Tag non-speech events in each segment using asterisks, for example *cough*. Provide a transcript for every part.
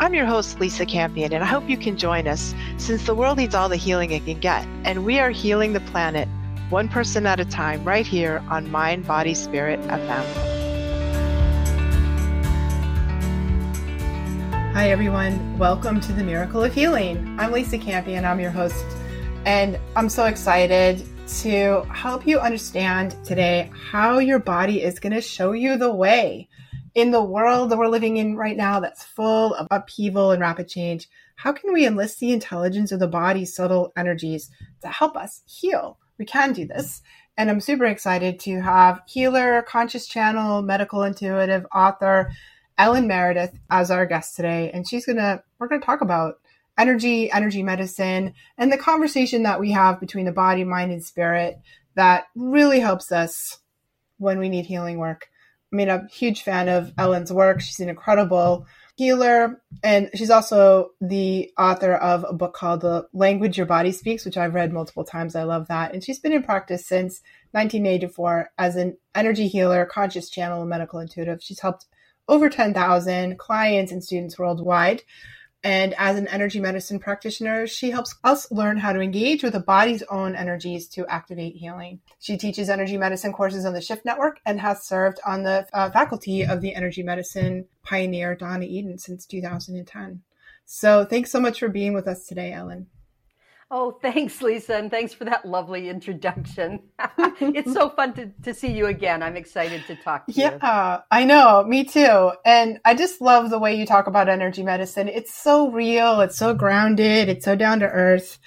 I'm your host, Lisa Campion, and I hope you can join us since the world needs all the healing it can get, and we are healing the planet one person at a time right here on Mind, Body, Spirit FM. Hi, everyone. Welcome to the Miracle of Healing. I'm Lisa Campion, I'm your host, and I'm so excited to help you understand today how your body is going to show you the way in the world that we're living in right now that's full of upheaval and rapid change, how can we enlist the intelligence of the body's subtle energies to help us heal? We can do this. And I'm super excited to have healer, conscious channel, medical intuitive author, Ellen Meredith as our guest today. And she's going to, we're going to talk about energy, energy medicine, and the conversation that we have between the body, mind, and spirit that really helps us when we need healing work. I mean, I'm a huge fan of Ellen's work. She's an incredible healer, and she's also the author of a book called The Language Your Body Speaks, which I've read multiple times. I love that. And she's been in practice since 1984 as an energy healer, conscious channel, and medical intuitive. She's helped over 10,000 clients and students worldwide. And as an energy medicine practitioner, she helps us learn how to engage with the body's own energies to activate healing. She teaches energy medicine courses on the Shift Network and has served on the uh, faculty of the energy medicine pioneer Donna Eden since 2010. So thanks so much for being with us today, Ellen. Oh, thanks, Lisa, and thanks for that lovely introduction. *laughs* it's so fun to, to see you again. I'm excited to talk to yeah, you. Yeah, I know. Me too. And I just love the way you talk about energy medicine. It's so real. It's so grounded. It's so down to earth.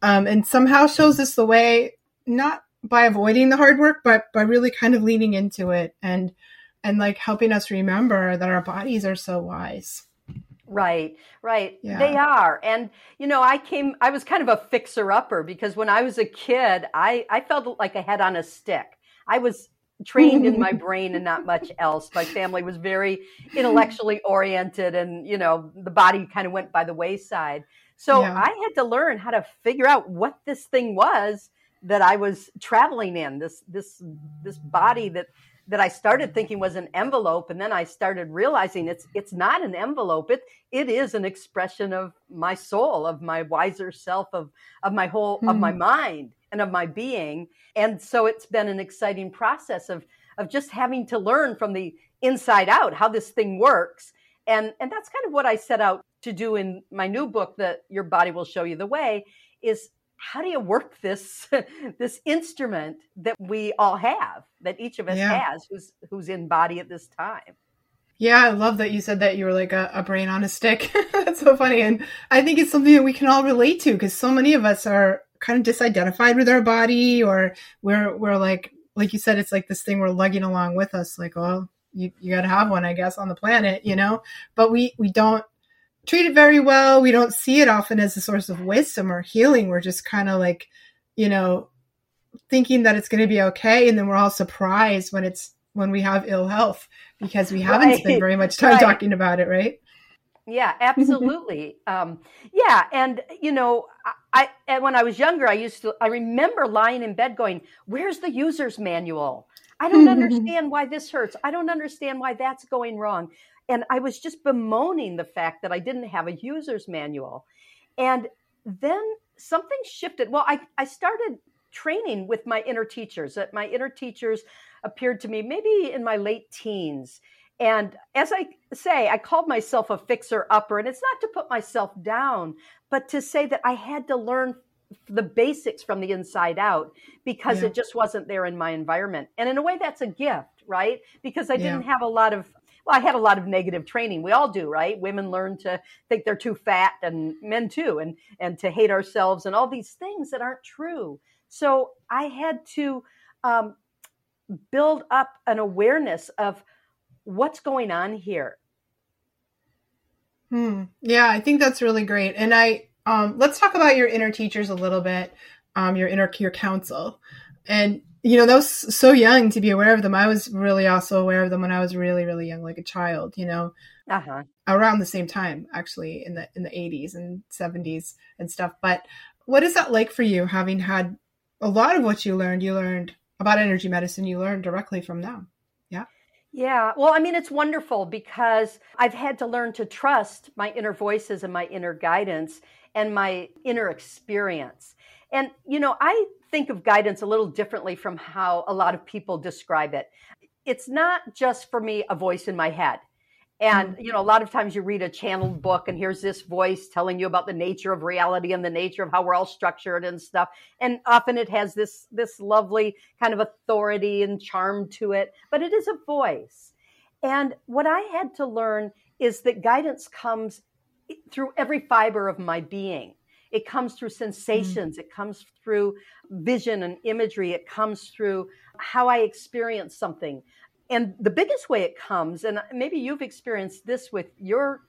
Um, and somehow shows us the way, not by avoiding the hard work, but by really kind of leaning into it and, and like helping us remember that our bodies are so wise. Right, right. Yeah. They are. And, you know, I came, I was kind of a fixer upper because when I was a kid, I, I felt like a head on a stick. I was trained in my *laughs* brain and not much else. My family was very intellectually oriented and, you know, the body kind of went by the wayside. So yeah. I had to learn how to figure out what this thing was that I was traveling in, this, this, this body that that I started thinking was an envelope, and then I started realizing it's it's not an envelope. It it is an expression of my soul, of my wiser self, of of my whole mm. of my hmm. mind and of my being. And so it's been an exciting process of of just having to learn from the inside out how this thing works. And and that's kind of what I set out to do in my new book that your body will show you the way is how do you work this *laughs* this instrument that we all have that each of us yeah. has who's who's in body at this time? Yeah i love that you said that you were like a, a brain on a stick. *laughs* That's so funny and i think it's something that we can all relate to because so many of us are kind of disidentified with our body or we're we're like like you said it's like this thing we're lugging along with us like oh you, you got to have one i guess on the planet you know? But we we don't treat it very well. We don't see it often as a source of wisdom or healing. We're just kind of like, you know, thinking that it's going to be okay. And then we're all surprised when it's, when we have ill health because we haven't right. spent very much *laughs* time right. talking about it, right? Yeah, absolutely. *laughs* um, yeah, and you know, I and when I was younger, I used to. I remember lying in bed going, "Where's the user's manual? I don't *laughs* understand why this hurts. I don't understand why that's going wrong. And I was just bemoaning the fact that I didn't have a user's manual. And then something shifted. Well, I, I started training with my inner teachers. That my inner teachers appeared to me maybe in my late teens. And as I say, I called myself a fixer upper. And it's not to put myself down, but to say that I had to learn the basics from the inside out because yeah. it just wasn't there in my environment. And in a way, that's a gift, right? Because I didn't have a lot of well, I had a lot of negative training. We all do, right? Women learn to think they're too fat and men too, and, and to hate ourselves and all these things that aren't true. So I had to um, build up an awareness of what's going on here. Hmm. Yeah, I think that's really great. And I um, let's talk about your inner teachers a little bit, um, your inner your council. And you know, that was so young to be aware of them. I was really also aware of them when I was really, really young, like a child, you know, uh-huh. around the same time, actually, in the in the 80s and 70s and stuff. But what is that like for you, having had a lot of what you learned? You learned about energy medicine. You learned directly from them. Yeah. Yeah. Well, I mean, it's wonderful because I've had to learn to trust my inner voices and my inner guidance and my inner experience. And, you know, I think of guidance a little differently from how a lot of people describe it. It's not just for me a voice in my head. And, mm-hmm. you know, a lot of times you read a channeled book and here's this voice telling you about the nature of reality and the nature of how we're all structured and stuff. And often it has this, this lovely kind of authority and charm to it, but it is a voice. And what I had to learn is that guidance comes through every fiber of my being. It comes through mm-hmm. sensations, mm. it comes through vision and imagery, it comes through how I experience something. And the biggest way it comes, and maybe you've experienced this with your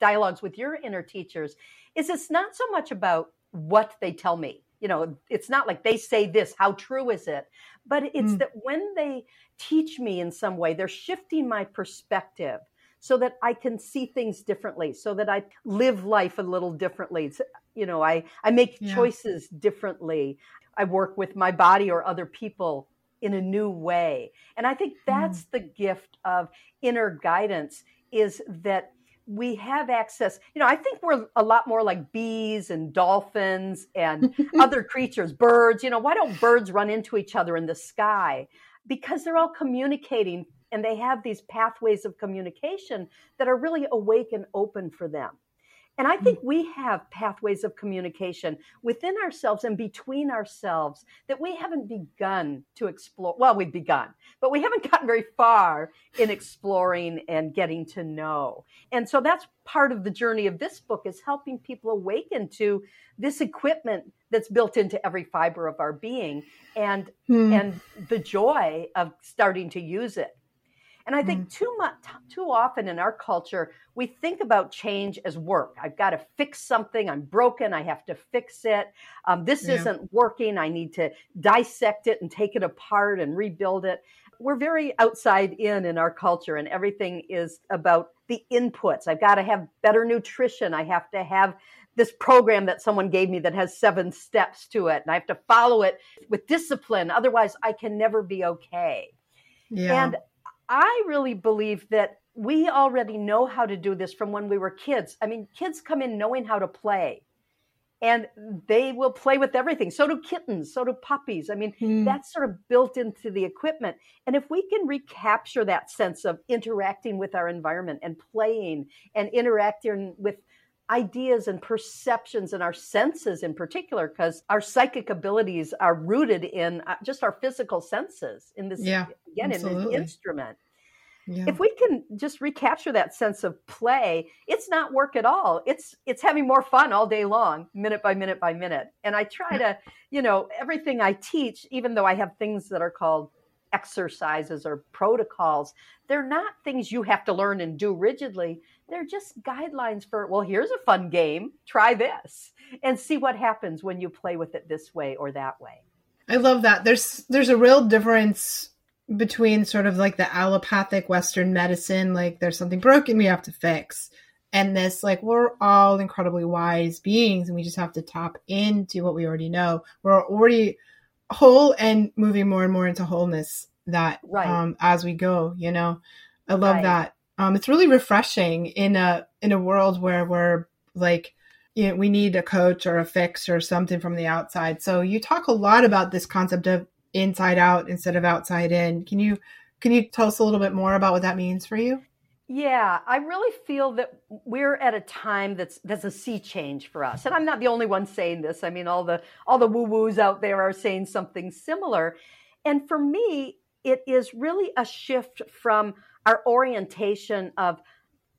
dialogues with your inner teachers, is it's not so much about what they tell me. You know, it's not like they say this, how true is it? But it's mm. that when they teach me in some way, they're shifting my perspective so that I can see things differently, so that I live life a little differently. you know, I, I make yeah. choices differently. I work with my body or other people in a new way. And I think that's mm. the gift of inner guidance is that we have access. You know, I think we're a lot more like bees and dolphins and *laughs* other creatures, birds. You know, why don't birds run into each other in the sky? Because they're all communicating and they have these pathways of communication that are really awake and open for them. And I think we have pathways of communication within ourselves and between ourselves that we haven't begun to explore. Well, we've begun, but we haven't *laughs* gotten very far in exploring and getting to know. And so that's part of the journey of this book is helping people awaken to this equipment that's built into every fiber of our being and hmm. and the joy of starting to use it and I think mm. too much, too often in our culture, we think about change as work. I've got to fix something. I'm broken. I have to fix it. Um, this yeah. isn't working. I need to dissect it and take it apart and rebuild it. We're very outside in in our culture, and everything is about the inputs. I've got to have better nutrition. I have to have this program that someone gave me that has seven steps to it, and I have to follow it with discipline. Otherwise, I can never be okay. Yeah. And I really believe that we already know how to do this from when we were kids. I mean, kids come in knowing how to play and they will play with everything. So do kittens, so do puppies. I mean, mm. that's sort of built into the equipment. And if we can recapture that sense of interacting with our environment and playing and interacting with ideas and perceptions and our senses in particular because our psychic abilities are rooted in uh, just our physical senses in this yeah, again absolutely. in this instrument yeah. if we can just recapture that sense of play it's not work at all it's it's having more fun all day long minute by minute by minute and i try to you know everything i teach even though i have things that are called exercises or protocols they're not things you have to learn and do rigidly they're just guidelines for, well, here's a fun game. Try this and see what happens when you play with it this way or that way. I love that. There's there's a real difference between sort of like the allopathic Western medicine, like there's something broken we have to fix, and this like we're all incredibly wise beings and we just have to tap into what we already know. We're already whole and moving more and more into wholeness that right. um, as we go. You know, I love right. that. Um, it's really refreshing in a in a world where we're like, you know, we need a coach or a fix or something from the outside. So you talk a lot about this concept of inside out instead of outside in. Can you can you tell us a little bit more about what that means for you? Yeah, I really feel that we're at a time that's that's a sea change for us. And I'm not the only one saying this. I mean all the all the woo-woos out there are saying something similar. And for me, it is really a shift from our orientation of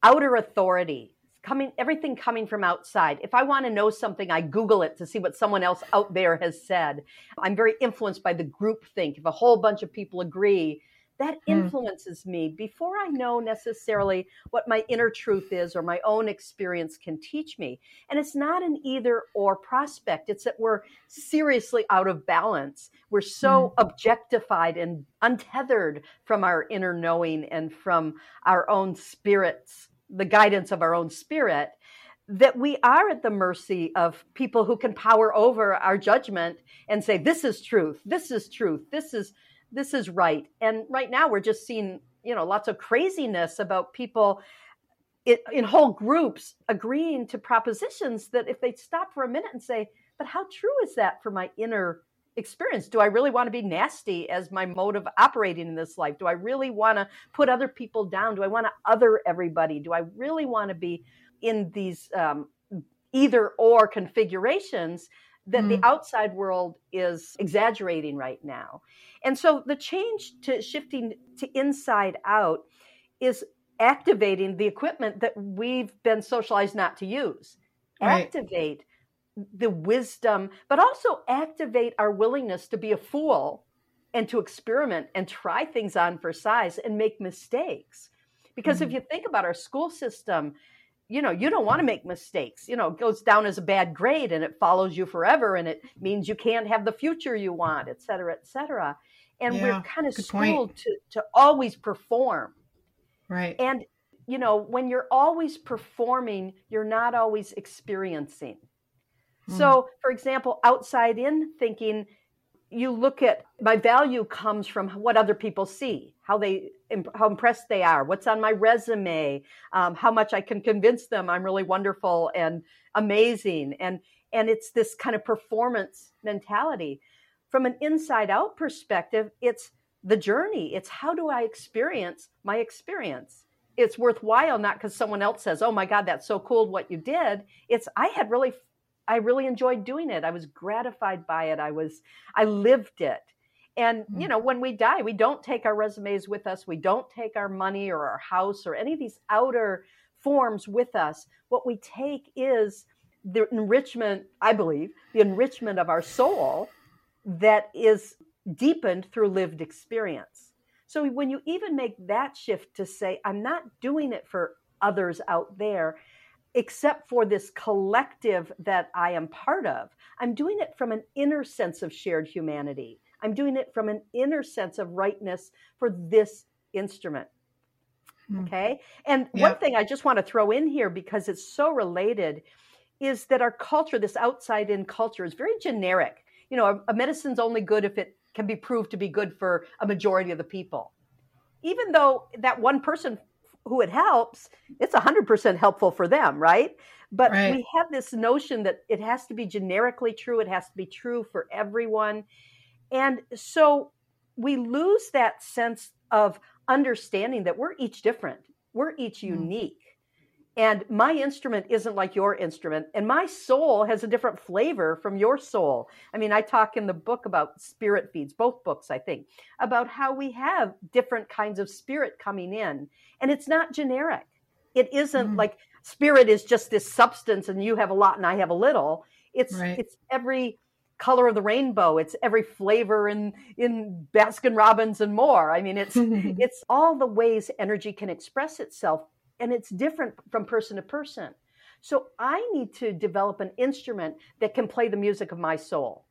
outer authority coming everything coming from outside if i want to know something i google it to see what someone else out there has said i'm very influenced by the group think if a whole bunch of people agree that hmm. influences me before I know necessarily what my inner truth is or my own experience can teach me. And it's not an either or prospect, it's that we're seriously out of balance. We're so mm. objectified and untethered from our inner knowing and from our own spirits, the guidance of our own spirit. That we are at the mercy of people who can power over our judgment and say, This is truth, this is truth, this is this is right. And right now we're just seeing, you know, lots of craziness about people in, in whole groups agreeing to propositions that if they stop for a minute and say, but how true is that for my inner experience? Do I really want to be nasty as my mode of operating in this life? Do I really want to put other people down? Do I want to other everybody? Do I really want to be in these um, either or configurations that mm. the outside world is exaggerating right now. And so the change to shifting to inside out is activating the equipment that we've been socialized not to use. Right. Activate the wisdom, but also activate our willingness to be a fool and to experiment and try things on for size and make mistakes. Because mm-hmm. if you think about our school system, you know you don't want to make mistakes you know it goes down as a bad grade and it follows you forever and it means you can't have the future you want et cetera et cetera. And yeah, we're kind of schooled to to always perform. Right. And you know when you're always performing you're not always experiencing. Mm. so for example outside in thinking you look at my value comes from what other people see how they how impressed they are what's on my resume um, how much i can convince them i'm really wonderful and amazing. And and it's this kind of performance mentality. From an inside out perspective it's the journey. It's how do i experience my experience? It's worthwhile not because someone else says oh my god that's so cool what you did. It's i had really I really enjoyed doing it. I was gratified by it. I was I lived it. And you mm. know, when we die, we don't take our resumes with us. We don't take our money or our house or any of these outer forms with us. What we take is the enrichment, I believe, the enrichment of our soul that is deepened through lived experience. So when you even make that shift to say, I'm not doing it for others out there, except for this collective that I am part of. I'm doing it from an inner sense of shared humanity. I'm doing it from an inner sense of rightness for this instrument. Hmm. Okay. And yep. one thing I just want to throw in here because it's so related is that our culture, this outside in culture, is very generic. You know, a, a medicine's only good if it can be proved to be good for a majority of the people. Even though that one person who it helps, it's 100% helpful for them, right? But right. we have this notion that it has to be generically true, it has to be true for everyone. And so we lose that sense of understanding that we're each different, we're each mm. unique and my instrument isn't like your instrument and my soul has a different flavor from your soul. I mean i talk in the book about spirit feeds both books i think about how we have different kinds of spirit coming in and it's not generic. It isn't mm. like spirit is just this substance and you have a lot and i have a little. It's right. it's every color of the rainbow. It's every flavor in in baskin robbins and more. I mean it's *laughs* it's all the ways energy can express itself and it's different from person to person. So I need to develop an instrument that can play the music of my soul.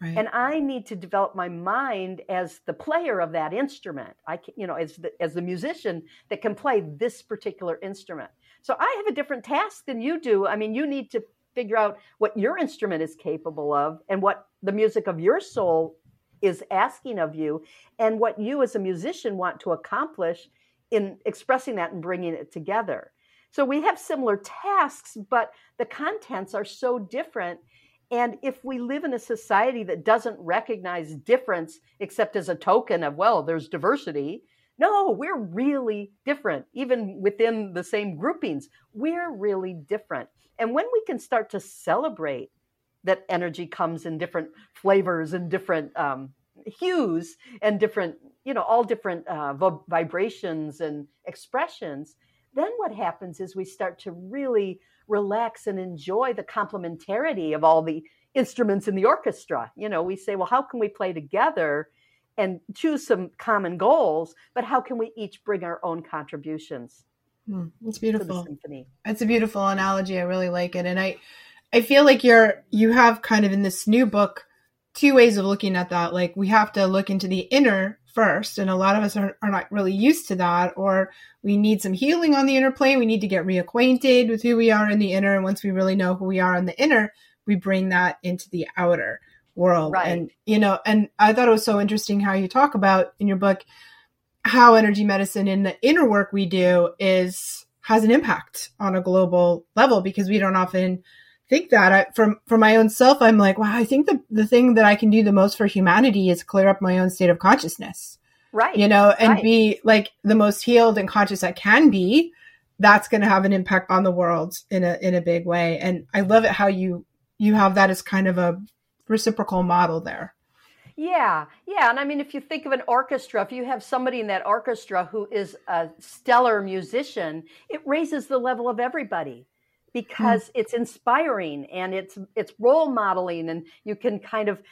Right. And I need to develop my mind as the player of that instrument. I can, you know, as the, as the musician that can play this particular instrument. So I have a different task than you do. I mean, you need to figure out what your instrument is capable of and what the music of your soul is asking of you and what you as a musician want to accomplish in expressing that and bringing it together. So we have similar tasks, but the contents are so different. And if we live in a society that doesn't recognize difference except as a token of, well, there's diversity, no, we're really different, even within the same groupings. We're really different. And when we can start to celebrate that energy comes in different flavors and different um, hues and different, you know, all different uh, vibrations and expressions, then what happens is we start to really relax and enjoy the complementarity of all the instruments in the orchestra. You know, we say, well, how can we play together and choose some common goals, but how can we each bring our own contributions? Mm, it's beautiful. It's a beautiful analogy. I really like it. And I I feel like you're you have kind of in this new book two ways of looking at that. Like we have to look into the inner first, and a lot of us are, are not really used to that, or we need some healing on the inner plane. We need to get reacquainted with who we are in the inner, and once we really know who we are in the inner, we bring that into the outer world. Right. And you know, and I thought it was so interesting how you talk about in your book how energy medicine in the inner work we do is has an impact on a global level because we don't often think that I, from for my own self i'm like wow i think the, the thing that i can do the most for humanity is clear up my own state of consciousness. Right. You know and right. be like the most healed and conscious i can be that's going to have an impact on the world in a in a big way. And i love it how you you have that as kind of a reciprocal model there. Yeah, yeah. And I mean, if you think of an orchestra, if you have somebody in that orchestra who is a stellar musician, it raises the level of everybody because mm. it's inspiring and it's it's role modeling and you can kind of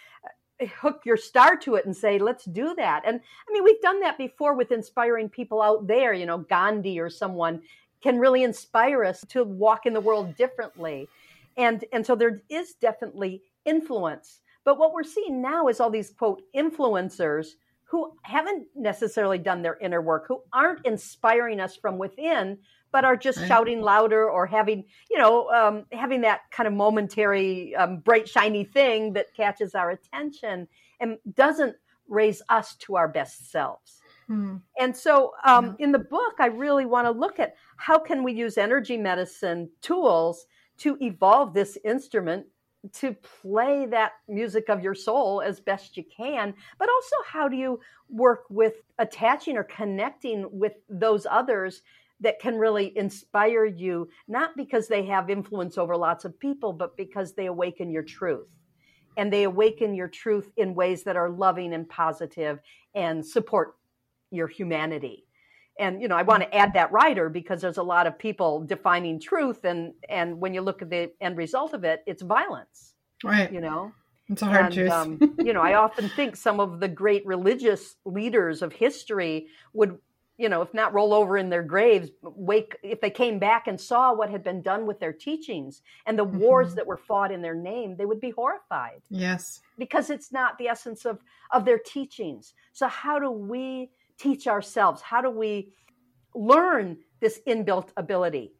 uh, hook your star to it and say let's do that. And i mean we've done that before with inspiring people out there you know gandhi or someone can really inspire us to walk in the world differently. And and so there is definitely influence. But what we're seeing now is all these quote influencers who haven't necessarily done their inner work who aren't inspiring us from within but are just right. shouting louder or having, you know, um, having that kind of momentary, um, bright, shiny thing that catches our attention and doesn't raise us to our best selves. Hmm. And so, um, in the book, I really want to look at how can we use energy medicine tools to evolve this instrument to play that music of your soul as best you can, but also how do you work with attaching or connecting with those others that can really inspire you, not because they have influence over lots of people, but because they awaken your truth. And they awaken your truth in ways that are loving and positive and support your humanity. And you know, I want to add that writer because there's a lot of people defining truth, and and when you look at the end result of it, it's violence. Right. You know, it's a hard and, truth. um, you know, I often think some of the great religious leaders of history would you know, if not roll over in their graves, wake if they came back and saw what had been done with their teachings and the mm-hmm. wars that were fought in their name, they would be horrified. Yes. Because it's not the essence of of their teachings. So how do we teach ourselves? How do we learn this inbuilt ability?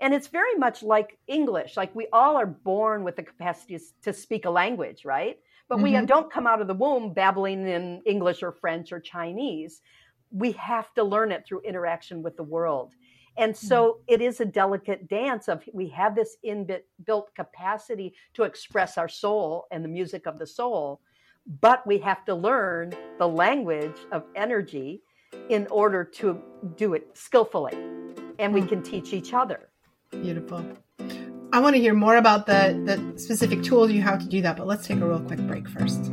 And it's very much like English. Like we all are born with the capacity to speak a language, right? But mm-hmm. we don't come out of the womb babbling in English or French or Chinese we have to learn it through interaction with the world. And so mm-hmm. it is a delicate dance of we have this inbuilt capacity to express our soul and the music of the soul, but we have to learn the language of energy in order to do it skillfully. And we mm. can teach each other. Beautiful. I want to hear more about the, the specific tools you have to do that, but let's take a real quick break first.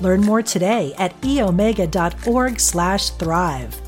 Learn more today at eomega.org/thrive.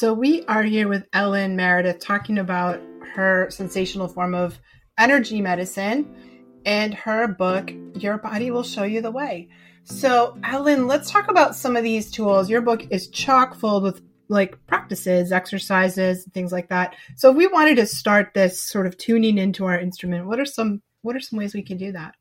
So, we are here with Ellen Meredith talking about her sensational form of energy medicine and her book, Your Body Will Show You the Way. So, Ellen, let's talk about some of these tools. Your book is chock full with like practices, exercises, things like that. So, if we wanted to start this sort of tuning into our instrument, what are some what are some ways we can do that?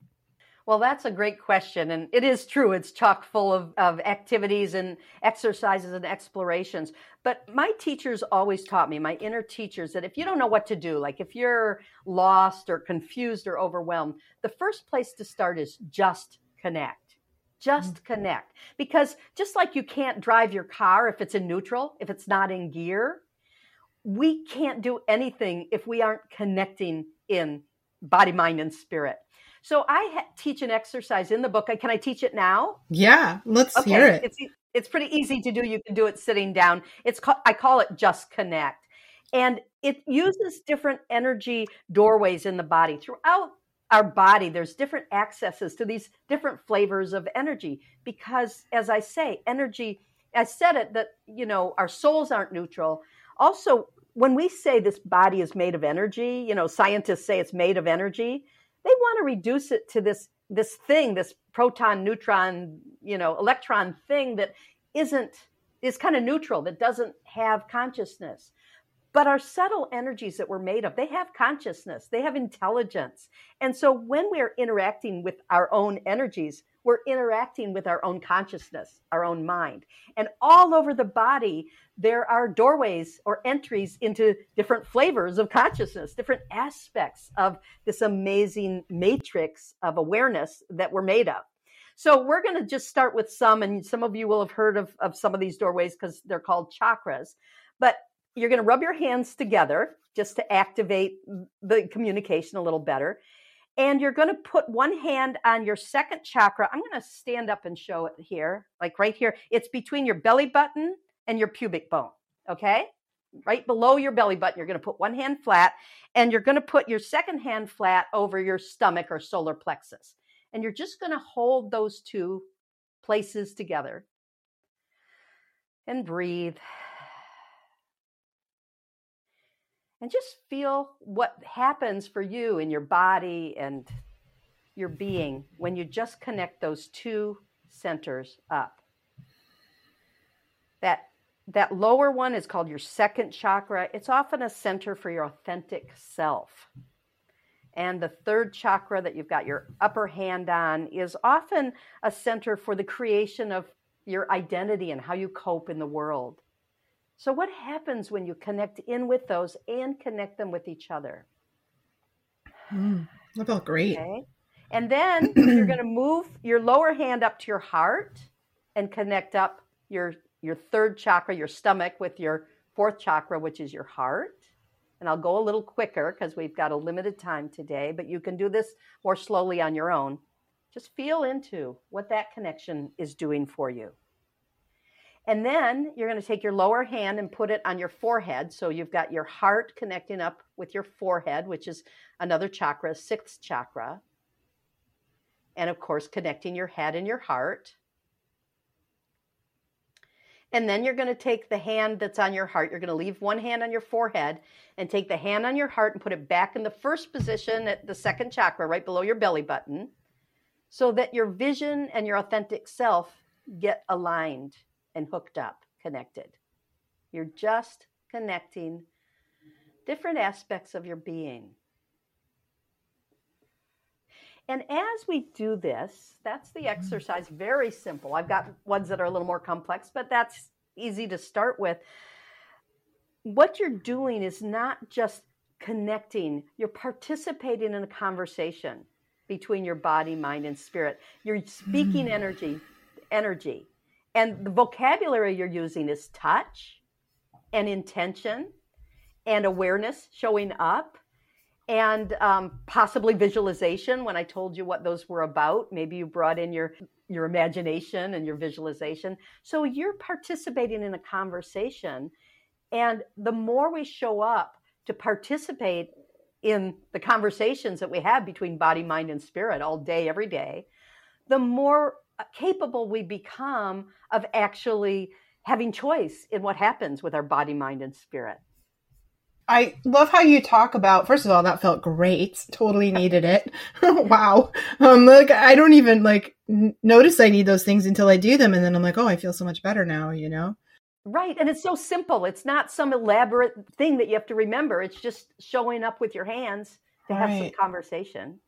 Well, that's a great question. And it is true, it's chock full of, of activities and exercises and explorations. But my teachers always taught me, my inner teachers, that if you don't know what to do, like if you're lost or confused or overwhelmed, the first place to start is just connect. Just mm-hmm. connect. Because just like you can't drive your car if it's in neutral, if it's not in gear, we can't do anything if we aren't connecting in body, mind, and spirit. So I ha- teach an exercise in the book. Can I teach it now? Yeah, let's okay. hear it. It's it's pretty easy to do. You can do it sitting down. It's called, I call it just connect. And it uses different energy doorways in the body. Throughout our body, there's different accesses to these different flavors of energy because as I say, energy I said it that you know our souls aren't neutral. Also, when we say this body is made of energy, you know, scientists say it's made of energy they want to reduce it to this this thing, this proton, neutron, you know, electron thing that isn't is kind of neutral, that doesn't have consciousness. But our subtle energies that we're made of, they have consciousness, they have intelligence. And so when we're interacting with our own energies, we're interacting with our own consciousness, our own mind. And all over the body, there are doorways or entries into different flavors of consciousness, different aspects of this amazing matrix of awareness that we're made of. So we're going to just start with some, and some of you will have heard of, of some of these doorways because they're called chakras. But you're going to rub your hands together just to activate the communication a little better. And you're going to put one hand on your second chakra. I'm going to stand up and show it here, like right here. It's between your belly button and your pubic bone. Okay. Right below your belly button, you're going to put one hand flat and you're going to put your second hand flat over your stomach or solar plexus. And you're just going to hold those two places together and breathe. And just feel what happens for you in your body and your being when you just connect those two centers up. That that lower one is called your second chakra. It's often a center for your authentic self. And the third chakra that you've got your upper hand on is often a center for the creation of your identity and how you cope in the world. So, what happens when you connect in with those and connect them with each other? Mm, that felt great. Okay. And then *clears throat* you're going to move your lower hand up to your heart and connect up your your third chakra, your stomach, with your fourth chakra, which is your heart. And I'll go a little quicker because we've got a limited time today, but you can do this more slowly on your own. Just feel into what that connection is doing for you. And then you're going to take your lower hand and put it on your forehead. So you've got your heart connecting up with your forehead, which is another chakra, sixth chakra. And of course, connecting your head and your heart. And then you're going to take the hand that's on your heart. You're going to leave one hand on your forehead and take the hand on your heart and put it back in the first position at the second chakra, right below your belly button, so that your vision and your authentic self get aligned and hooked up, connected. You're just connecting different aspects of your being. And as we do this, that's the exercise, very simple. I've got ones that are a little more complex, but that's easy to start with. What you're doing is not just connecting, you're participating in a conversation between your body, mind, and spirit. You're speaking mm. energy. energy. And the vocabulary you're using is touch and intention and awareness showing up and um, possibly visualization. When i told you what those were about maybe you brought in your your imagination and your visualization. So you're participating in a conversation. And the more we show up to participate in the conversations that we have between body mind and spirit all day every day the more capable we become of actually having choice in what happens with our body mind and spirit I love how you talk about. First of all, that felt great. Totally needed it. *laughs* wow. Um, like I don't even like n- notice I need those things until I do them, and then I'm like, oh, I feel so much better now. You know. Right, and it's so simple. It's not some elaborate thing that you have to remember. It's just showing up with your hands to have right. some conversation.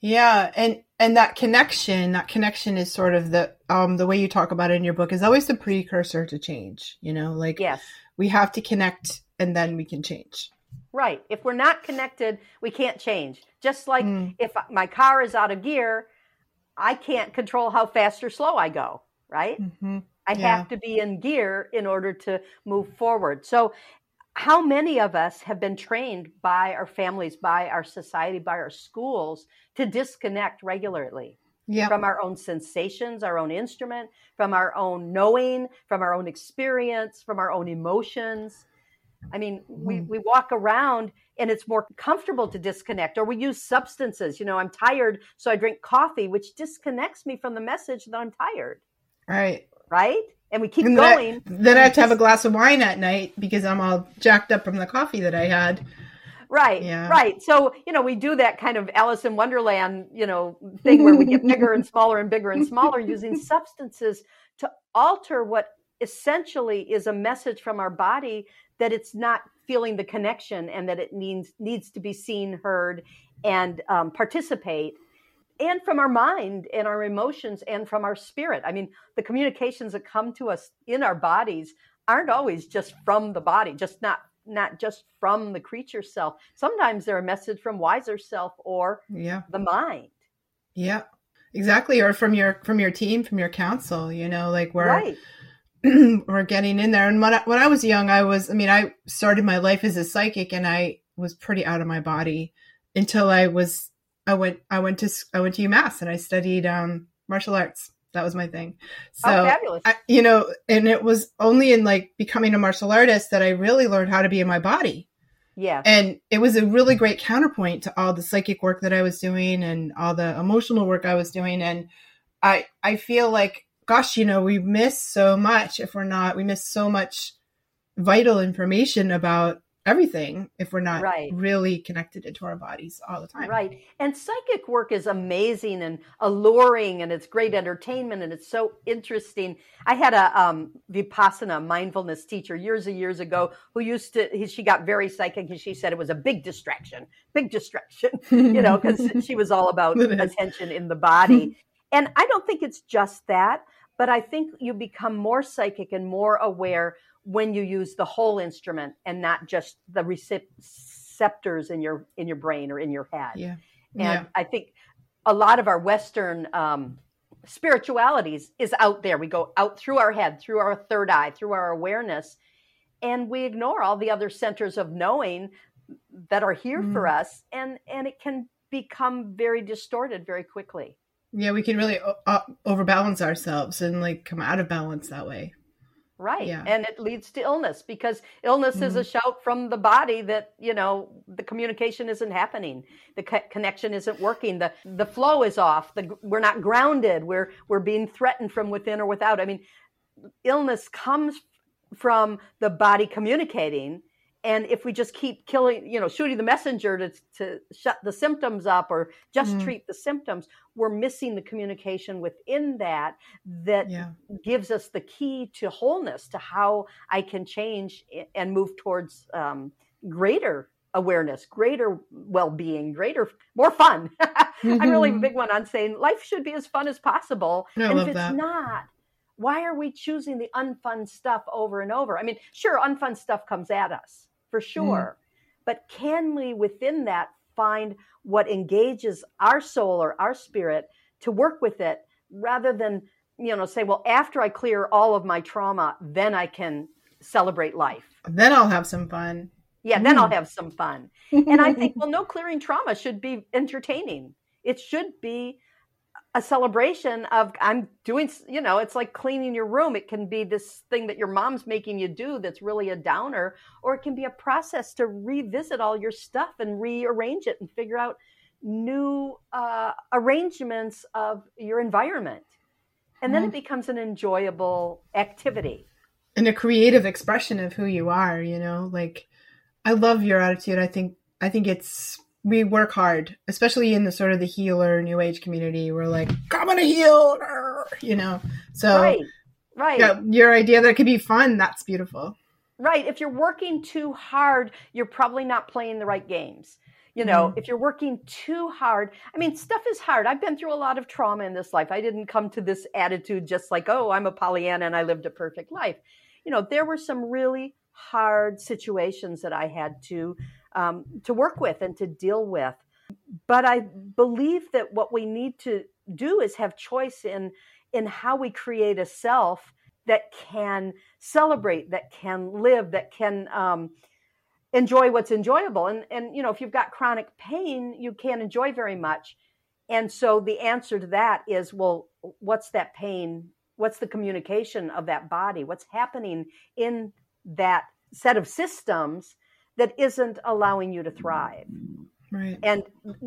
Yeah, and and that connection, that connection is sort of the um the way you talk about it in your book is always the precursor to change. You know, like yes, we have to connect and then we can change. Right. If we're not connected, we can't change. Just like mm. if my car is out of gear, I can't control how fast or slow I go, right? Mm-hmm. I yeah. have to be in gear in order to move forward. So, how many of us have been trained by our families, by our society, by our schools to disconnect regularly? Yep. From our own sensations, our own instrument, from our own knowing, from our own experience, from our own emotions. I mean, mm-hmm. we walk around and it's more comfortable to disconnect, or we use substances. You know, I'm tired, so I drink coffee, which disconnects me from the message that I'm tired. Right. Right. And we keep and going. Then I, then I have to have a glass of wine at night because I'm all jacked up from the coffee that I had. Right, yeah. right. So, you know, we do that kind of Alice in Wonderland, you know, thing where we get *laughs* bigger and smaller and bigger and smaller using substances to alter what essentially is a message from our body that it's not feeling the connection and that it needs needs to be seen, heard, and um, participate, and from our mind and our emotions and from our spirit. I mean, the communications that come to us in our bodies aren't always just from the body, just not not just from the creature self. Sometimes they're a message from wiser self or yeah. the mind. Yeah. Exactly. Or from your from your team, from your council, you know, like where right *clears throat* or getting in there. And when I, when I was young, I was, I mean, I started my life as a psychic and I was pretty out of my body until I was, I went, I went to, I went to UMass and I studied um, martial arts. That was my thing. So, oh, fabulous. I, you know, and it was only in like becoming a martial artist that I really learned how to be in my body. Yeah. And it was a really great counterpoint to all the psychic work that I was doing and all the emotional work I was doing. And I, I feel like gosh, you know, we miss so much if we're not, we miss so much vital information about everything if we're not right. really connected into our bodies all the time. Right. And psychic work is amazing and alluring and it's great entertainment and it's so interesting. I had a um, Vipassana mindfulness teacher years and years ago who used to, he, she got very psychic and she said it was a big distraction, big distraction, *laughs* you know, because *laughs* she was all about attention in the body. *laughs* And I don't think it's just that. But I think you become more psychic and more aware when you use the whole instrument and not just the receptors in your in your brain or in your head. Yeah. And yeah. I think a lot of our Western um, spiritualities is out there. We go out through our head, through our third eye, through our awareness, and we ignore all the other centers of knowing that are here mm. for us, and and it can become very distorted very quickly yeah we can really uh, overbalance ourselves and like come out of balance that way right yeah. and it leads to illness because illness mm-hmm. is a mm-hmm. shout from the body that you know the communication isn't happening the co- connection isn't working the the flow is off the we're not grounded we're we're being threatened from within or without i mean illness comes from the body communicating and if we just keep killing you know shooting the messenger to, to shut the symptoms up or just mm. treat the symptoms we're missing the communication within that that yeah. gives us the key to wholeness to how i can change and move towards um, greater awareness greater well-being greater more fun mm-hmm. *laughs* i'm really a mm-hmm. big one on saying life should be as fun as possible I and if it's that. not why are we choosing the unfun stuff over and over i mean sure unfun stuff comes at us for mm-hmm. sure. Mm. But can we within that find what engages our soul or our spirit to work with it rather than you know, say, well, after I clear all of my trauma, then I can celebrate life. Then I'll have some fun. Yeah, then mm. I'll have some fun. and I think, well, no clearing trauma should be entertaining. It should be a celebration of I'm doing, you know, it's like cleaning your room. It can be this thing that your mom's making you do that's really a downer, or it can be a process to revisit all your stuff and rearrange it and figure out new uh, arrangements of your environment. And then mm-hmm. it becomes an enjoyable activity. And a creative expression of who you are, you know, like I love your attitude. I think I think it's we work hard, especially in the sort of the healer new age community. We're like, I'm gonna heal, you know. So right, right. Yeah, your idea that it could be fun, that's beautiful. Right. If you're working too hard, you're probably not playing the right games. You know, mm-hmm. if you're working too hard, I mean, stuff is hard. I've been through a lot of trauma in this life. I didn't come to this attitude just like, oh, I'm a Pollyanna and I lived a perfect life. You know, there were some really hard situations that I had to um, to work with and to deal with. But I believe that what we need to do is have choice in in how we create a self that can celebrate, that can live, that can um, enjoy what's enjoyable. And and you know, if you've got chronic pain, you can't enjoy very much. And so the answer to that is, well, what's that pain? What's the communication of that body? What's happening in that set of systems that isn't allowing you to thrive. Right. And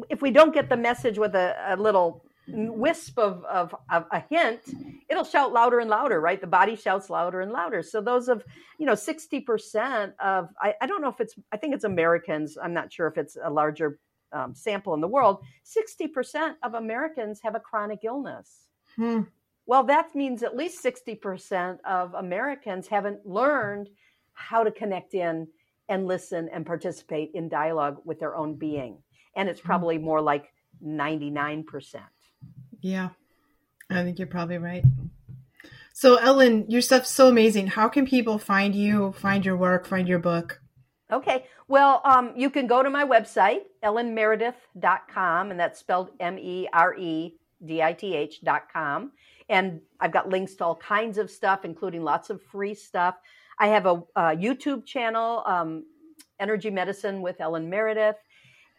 if we don't get the message with a, a little wisp of, of, of, a hint, it'll shout louder and louder, right? The body shouts louder and louder. So those of, you know, 60% of, I, I don't know if it's, I think it's Americans. I'm not sure if it's a larger um, sample in the world. 60% of Americans have a chronic illness. Hmm. Well, that means at least 60% of Americans haven't learned how to connect in and listen and participate in dialogue with their own being. And it's hmm. probably more like 99%. Yeah, I think you're probably right. So, Ellen, your stuff's so amazing. How can people find you, find your work, find your book? Okay. Well, um, you can go to my website, ellenmeredith.com, and that's spelled M E R E D I T H.com. And I've got links to all kinds of stuff, including lots of free stuff. I have a, a YouTube channel, um, Energy Medicine with Ellen Meredith,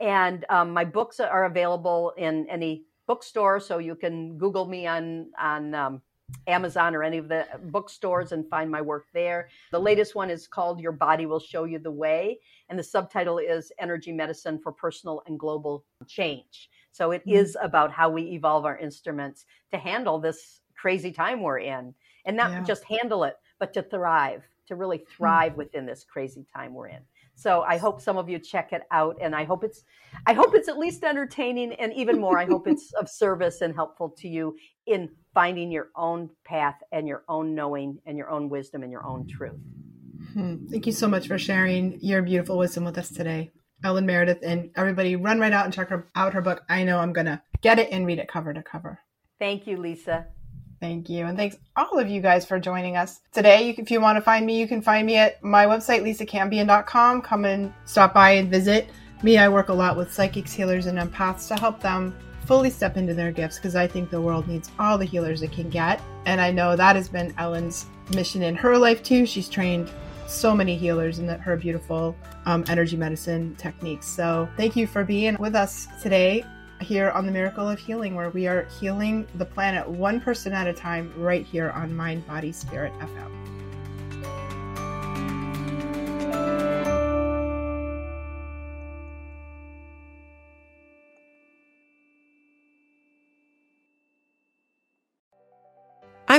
and um, my books are available in any bookstore. So you can Google me on on um, Amazon or any of the bookstores and find my work there. The latest one is called Your Body Will Show You the Way, and the subtitle is Energy Medicine for Personal and Global Change. So it mm-hmm. is about how we evolve our instruments to handle this crazy time we're in, and not yeah. just handle it, but to thrive to really hmm. thrive within this crazy time we're in. So I hope some of you check it out and I hope it's I hope it's at least entertaining and even more I hope it's *laughs* of service and helpful to you in finding your own path and your own knowing and your own wisdom and your own truth. Hmm. Thank you so much for sharing your beautiful wisdom with us today. Ellen Meredith and everybody run right out and check her, out her book. I know I'm going to get it and read it cover to cover. Thank you, Lisa. Thank you. And thanks all of you guys for joining us today. If you want to find me, you can find me at my website, lisacampion.com. Come and stop by and visit me. I work a lot with psychics, healers, and empaths to help them fully step into their gifts because I think the world needs all the healers it can get. And I know that has been Ellen's mission in her life too. She's trained so many healers in her beautiful um, energy medicine techniques. So thank you for being with us today here on the Miracle of Healing, where we are healing the planet one person at a time right here on Mind, Body, Spirit FM.